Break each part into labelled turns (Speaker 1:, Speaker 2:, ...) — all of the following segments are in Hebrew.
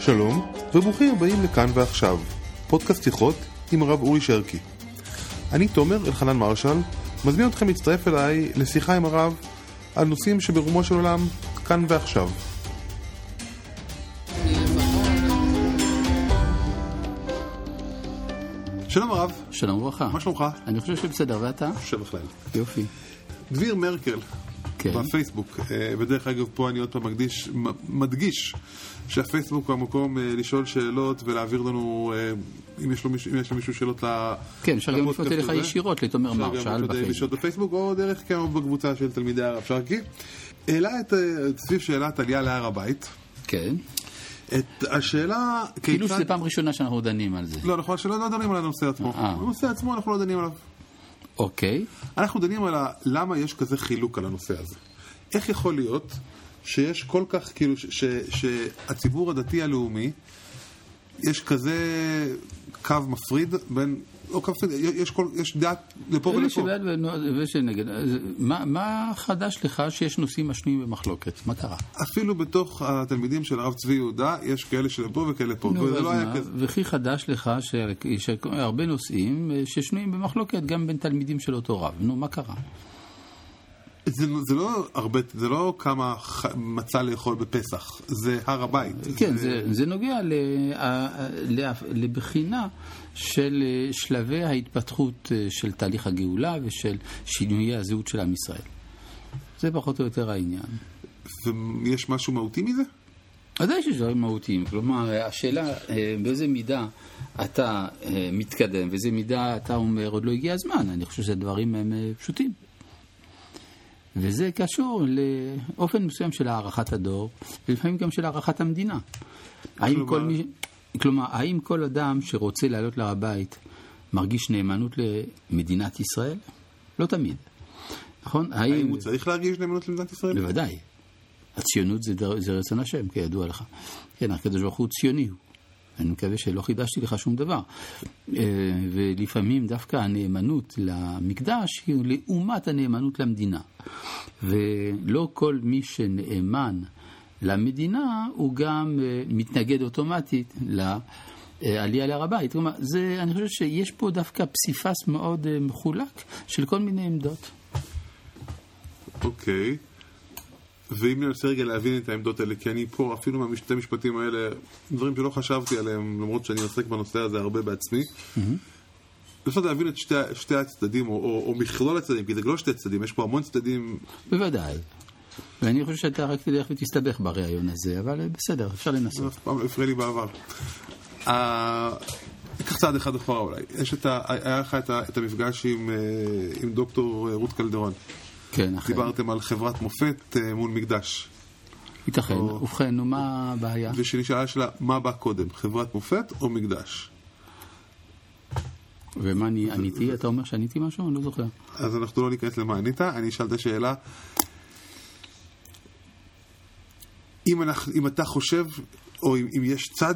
Speaker 1: שלום, וברוכים הבאים לכאן ועכשיו, פודקאסט שיחות עם הרב אורי שרקי. אני תומר אלחנן מרשל, מזמין אתכם להצטרף אליי לשיחה עם הרב על נושאים שברומו של עולם כאן ועכשיו. שלום הרב,
Speaker 2: שלום וברכה.
Speaker 1: מה שלומך?
Speaker 2: אני חושב שבסדר, ואתה?
Speaker 1: חושב בכלל.
Speaker 2: יופי.
Speaker 1: דביר מרקל,
Speaker 2: כן.
Speaker 1: בפייסבוק, אה, ודרך אגב פה אני עוד פעם מקדיש, מדגיש שהפייסבוק הוא המקום אה, לשאול שאלות ולהעביר לנו, אה, אם יש, לו אם יש למישהו שאלות.
Speaker 2: כן, אפשר גם לפנות אליך. ישירות, לתומר מרשל
Speaker 1: לשאול-
Speaker 2: בפייסבוק.
Speaker 1: לשאול בפייסבוק או דרך או בקבוצה של תלמידי הרב שרקי. העלה את, סביב שאלת עלייה להר הבית,
Speaker 2: כן.
Speaker 1: את השאלה
Speaker 2: כאילו
Speaker 1: כיצד-
Speaker 2: שזו פעם ראשונה שאנחנו דנים על זה.
Speaker 1: לא, נכון, שלא לא דנים על הנושא עצמו.
Speaker 2: אה.
Speaker 1: הנושא עצמו אנחנו לא דנים עליו.
Speaker 2: אוקיי.
Speaker 1: אנחנו דנים על ה- למה יש כזה חילוק על הנושא הזה. איך יכול להיות שיש כל כך, כאילו, ש- ש- שהציבור הדתי הלאומי, יש כזה קו מפריד בין, לא קו מפריד, יש, כל, יש דעת לפה ולפה.
Speaker 2: שבעד ושנגד. מה- מה חדש לך שיש נושאים השנויים במחלוקת? מה קרה?
Speaker 1: אפילו בתוך התלמידים של הרב צבי יהודה, יש כאלה שלפה וכאלה פה,
Speaker 2: נו,
Speaker 1: וזה לא היה? כזה.
Speaker 2: וכי חדש לך שיש הרבה נושאים אה, ששנויים במחלוקת גם בין תלמידים של אותו רב. נו, מה קרה?
Speaker 1: זה, זה לא הרבה, זה לא כמה ח- מצה לאכול בפסח, זה הר הבית.
Speaker 2: כן, זה, זה נוגע ל, ה- ל- לבחינה של אה, שלבי ההתפתחות אה, של תהליך הגאולה ושל שינויי הזהות של עם ישראל. זה פחות או יותר העניין.
Speaker 1: ויש משהו מהותי מזה?
Speaker 2: ודאי שיש דברים מהותיים, כלומר השאלה אה, באיזה מידה אתה מתקדם ואיזה מידה אתה אומר עוד לא הגיע הזמן, אני חושב שהדברים הם פשוטים. וזה קשור לאופן מסוים של הערכת הדור, ולפעמים גם של הערכת המדינה. האם? כל מי, כלומר, האם כל אדם שרוצה לעלות להר הבית מרגיש נאמנות למדינת ישראל? לא תמיד. נכון?
Speaker 1: האם הוא צריך להרגיש נאמנות למדינת ישראל?
Speaker 2: בוודאי. הציונות זה, דר- זה רצון השם, כידוע לך. כן, הקדוש ברוך הוא ציוני הוא. אני מקווה שלא חידשתי לך שום דבר. אה, ולפעמים דווקא הנאמנות למקדש היא לעומת הנאמנות למדינה. ולא כל מי שנאמן למדינה הוא גם אה, מתנגד אוטומטית לעלייה להר הבית. כלומר, זה, אני חושב שיש פה דווקא פסיפס מאוד אה, מחולק של כל מיני עמדות.
Speaker 1: אוקיי. ואם ננסה רגע להבין את העמדות האלה, כי אני פה, אפילו מהשתי המשפטים האלה, דברים שלא חשבתי עליהם, למרות שאני עוסק בנושא הזה הרבה בעצמי. לנסות להבין את שתי, שתי הצדדים, או, או, או מכלול הצדדים, כי זה לא שתי צדדים, יש פה המון צדדים.
Speaker 2: בוודאי. ואני חושב שאתה רק תלך ותסתבך בריאיון הזה, אבל בסדר, אפשר לנסות.
Speaker 1: אף פעם לא הפריע לי בעבר. אה, ניקח צעד אחד אחורה אולי. יש את ה, היה לך את, ה, את המפגש עם, אה, עם דוקטור אה, רות קלדרון.
Speaker 2: כן, אכן.
Speaker 1: דיברתם על חברת מופת אה, מול מקדש.
Speaker 2: ייתכן.
Speaker 1: או-
Speaker 2: ובכן, נו, מה הבעיה?
Speaker 1: ושנשאלה השאלה, מה בא קודם, חברת מופת או מקדש?
Speaker 2: ומה אני עניתי? אתה אומר שעניתי משהו? אני לא זוכר.
Speaker 1: אז אנחנו לא ניכנס למה ענית, אני אשאל את השאלה. אם, אנחנו, אם אתה חושב, או אם, אם יש צד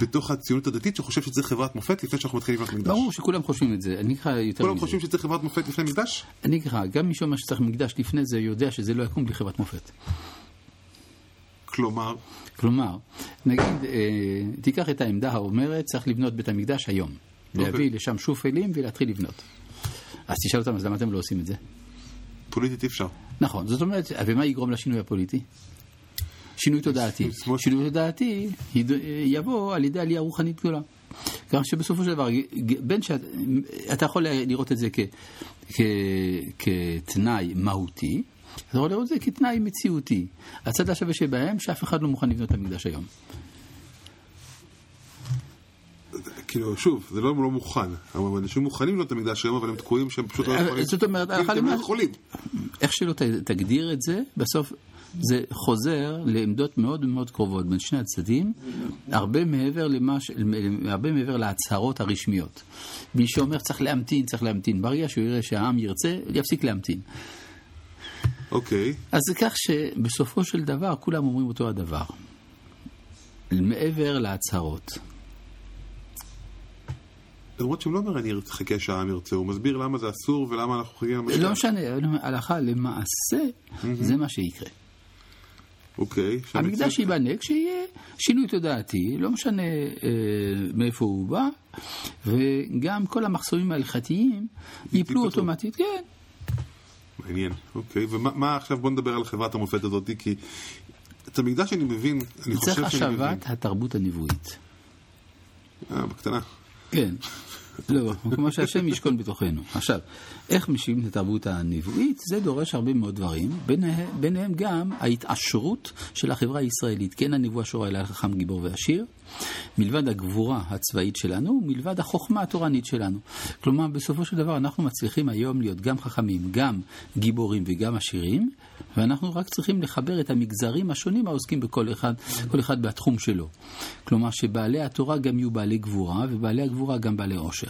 Speaker 1: בתוך הציונות הדתית שחושב שצריך חברת מופת לפני שאנחנו מתחילים לבנות מקדש.
Speaker 2: ברור שכולם חושבים את זה. אני לך יותר
Speaker 1: כולם
Speaker 2: מזה.
Speaker 1: חושבים שצריך חברת מופת לפני מקדש?
Speaker 2: אני לך, גם מי שאומר שצריך מקדש לפני זה, יודע שזה לא יקום בלי חברת מופת.
Speaker 1: כלומר,
Speaker 2: כלומר, נגיד, אה, תיקח את העמדה האומרת, צריך לבנות בית המקדש היום.
Speaker 1: אוקיי.
Speaker 2: להביא לשם שופלים ולהתחיל לבנות. אז תשאל אותם, אז למה אתם לא עושים את זה?
Speaker 1: פוליטית אי אפשר.
Speaker 2: נכון, זאת אומרת, ומה יגרום לשינוי הפוליטי? שינוי תודעתי. שינוי תודעתי יבוא על ידי עלייה רוחנית גדולה. כך שבסופו של דבר, בין שאת, אתה יכול לראות את זה כ, כ, כתנאי מהותי, אתה יכול לראות את זה כתנאי מציאותי. הצד השווה שבהם, שאף אחד לא מוכן לבנות את המקדש היום.
Speaker 1: כאילו, שוב, זה לא לא מוכן. אבל אנשים מוכנים לבנות את המקדש היום, אבל הם תקועים שהם פשוט לא יכולים.
Speaker 2: זאת אומרת,
Speaker 1: הם לא יכולים.
Speaker 2: איך שלא תגדיר את זה, בסוף זה חוזר לעמדות מאוד מאוד קרובות בין שני הצדדים, הרבה מעבר, למה, ש- הרבה מעבר להצהרות הרשמיות. מי שאומר צריך להמתין, צריך להמתין. ברגע שהוא יראה שהעם ירצה, יפסיק להמתין.
Speaker 1: אוקיי.
Speaker 2: אז זה כך שבסופו של דבר כולם אומרים אותו הדבר. מעבר להצהרות.
Speaker 1: למרות שהוא לא אומר אני אחכה שהעם ירצה, הוא מסביר למה זה אסור ולמה אנחנו למשיח.
Speaker 2: לא משנה, הלכה למעשה, זה מה שיקרה.
Speaker 1: אוקיי. שאני
Speaker 2: המקדש
Speaker 1: צריך-
Speaker 2: ייבנה כשיהיה שינוי תודעתי, לא משנה אה, מאיפה הוא בא, וגם כל המחסומים ההלכתיים ייפלו. אוטומטית, כן.
Speaker 1: מעניין, אוקיי. ומה מה עכשיו, בוא נדבר על חברת המופת הזאת, כי את המקדש אני מבין, אני
Speaker 2: צריך
Speaker 1: חושב שאני מבין.
Speaker 2: השבת התרבות הנבואית.
Speaker 1: אה, בקטנה.
Speaker 2: כן. לא, כמו שהשם ישכון בתוכנו. עכשיו, איך משיבים את התרבות הנבואית? זה דורש הרבה מאוד דברים, ביניהם, ביניהם גם ההתעשרות של החברה הישראלית. כן הנבואה שורה אל החכם גיבור ועשיר, מלבד הגבורה הצבאית שלנו, מלבד החוכמה התורנית שלנו. כלומר, בסופו של דבר אנחנו מצליחים היום להיות גם חכמים, גם גיבורים וגם עשירים, ואנחנו רק צריכים לחבר את המגזרים השונים העוסקים בכל אחד, כל אחד בתחום שלו. כלומר, שבעלי התורה גם יהיו בעלי גבורה, ובעלי הגבורה גם בעלי עושר.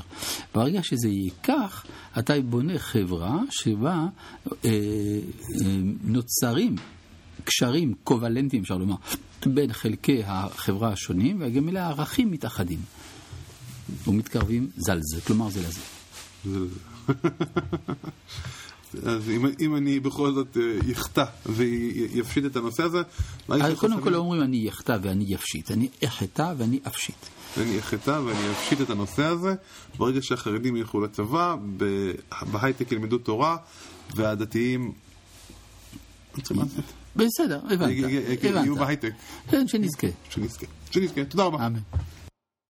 Speaker 2: ברגע שזה כך, אתה בונה חברה שבה אה, אה, נוצרים קשרים קוולנטיים, אפשר לומר, בין חלקי החברה השונים, וגם אלה הערכים מתאחדים. ומתקרבים זה לזה, כלומר זה לזה.
Speaker 1: אז אם, אם אני בכל זאת אה, יחטא ויפשיט את הנושא הזה, ברגע
Speaker 2: אז
Speaker 1: שיש
Speaker 2: קודם כל אומרים אני אחטא ואני אפשיט, אני אחטא ואני אפשיט.
Speaker 1: אני אחטא ואני אפשיט את הנושא הזה. ברגע שהחרדים ילכו לצבא, בהייטק ילמדו תורה, והדתיים...
Speaker 2: בסדר, הבנת,
Speaker 1: יהיו. בהייטק,
Speaker 2: כן, שנזכה.
Speaker 1: שנזכה. שנזכה. תודה רבה.
Speaker 2: אמן.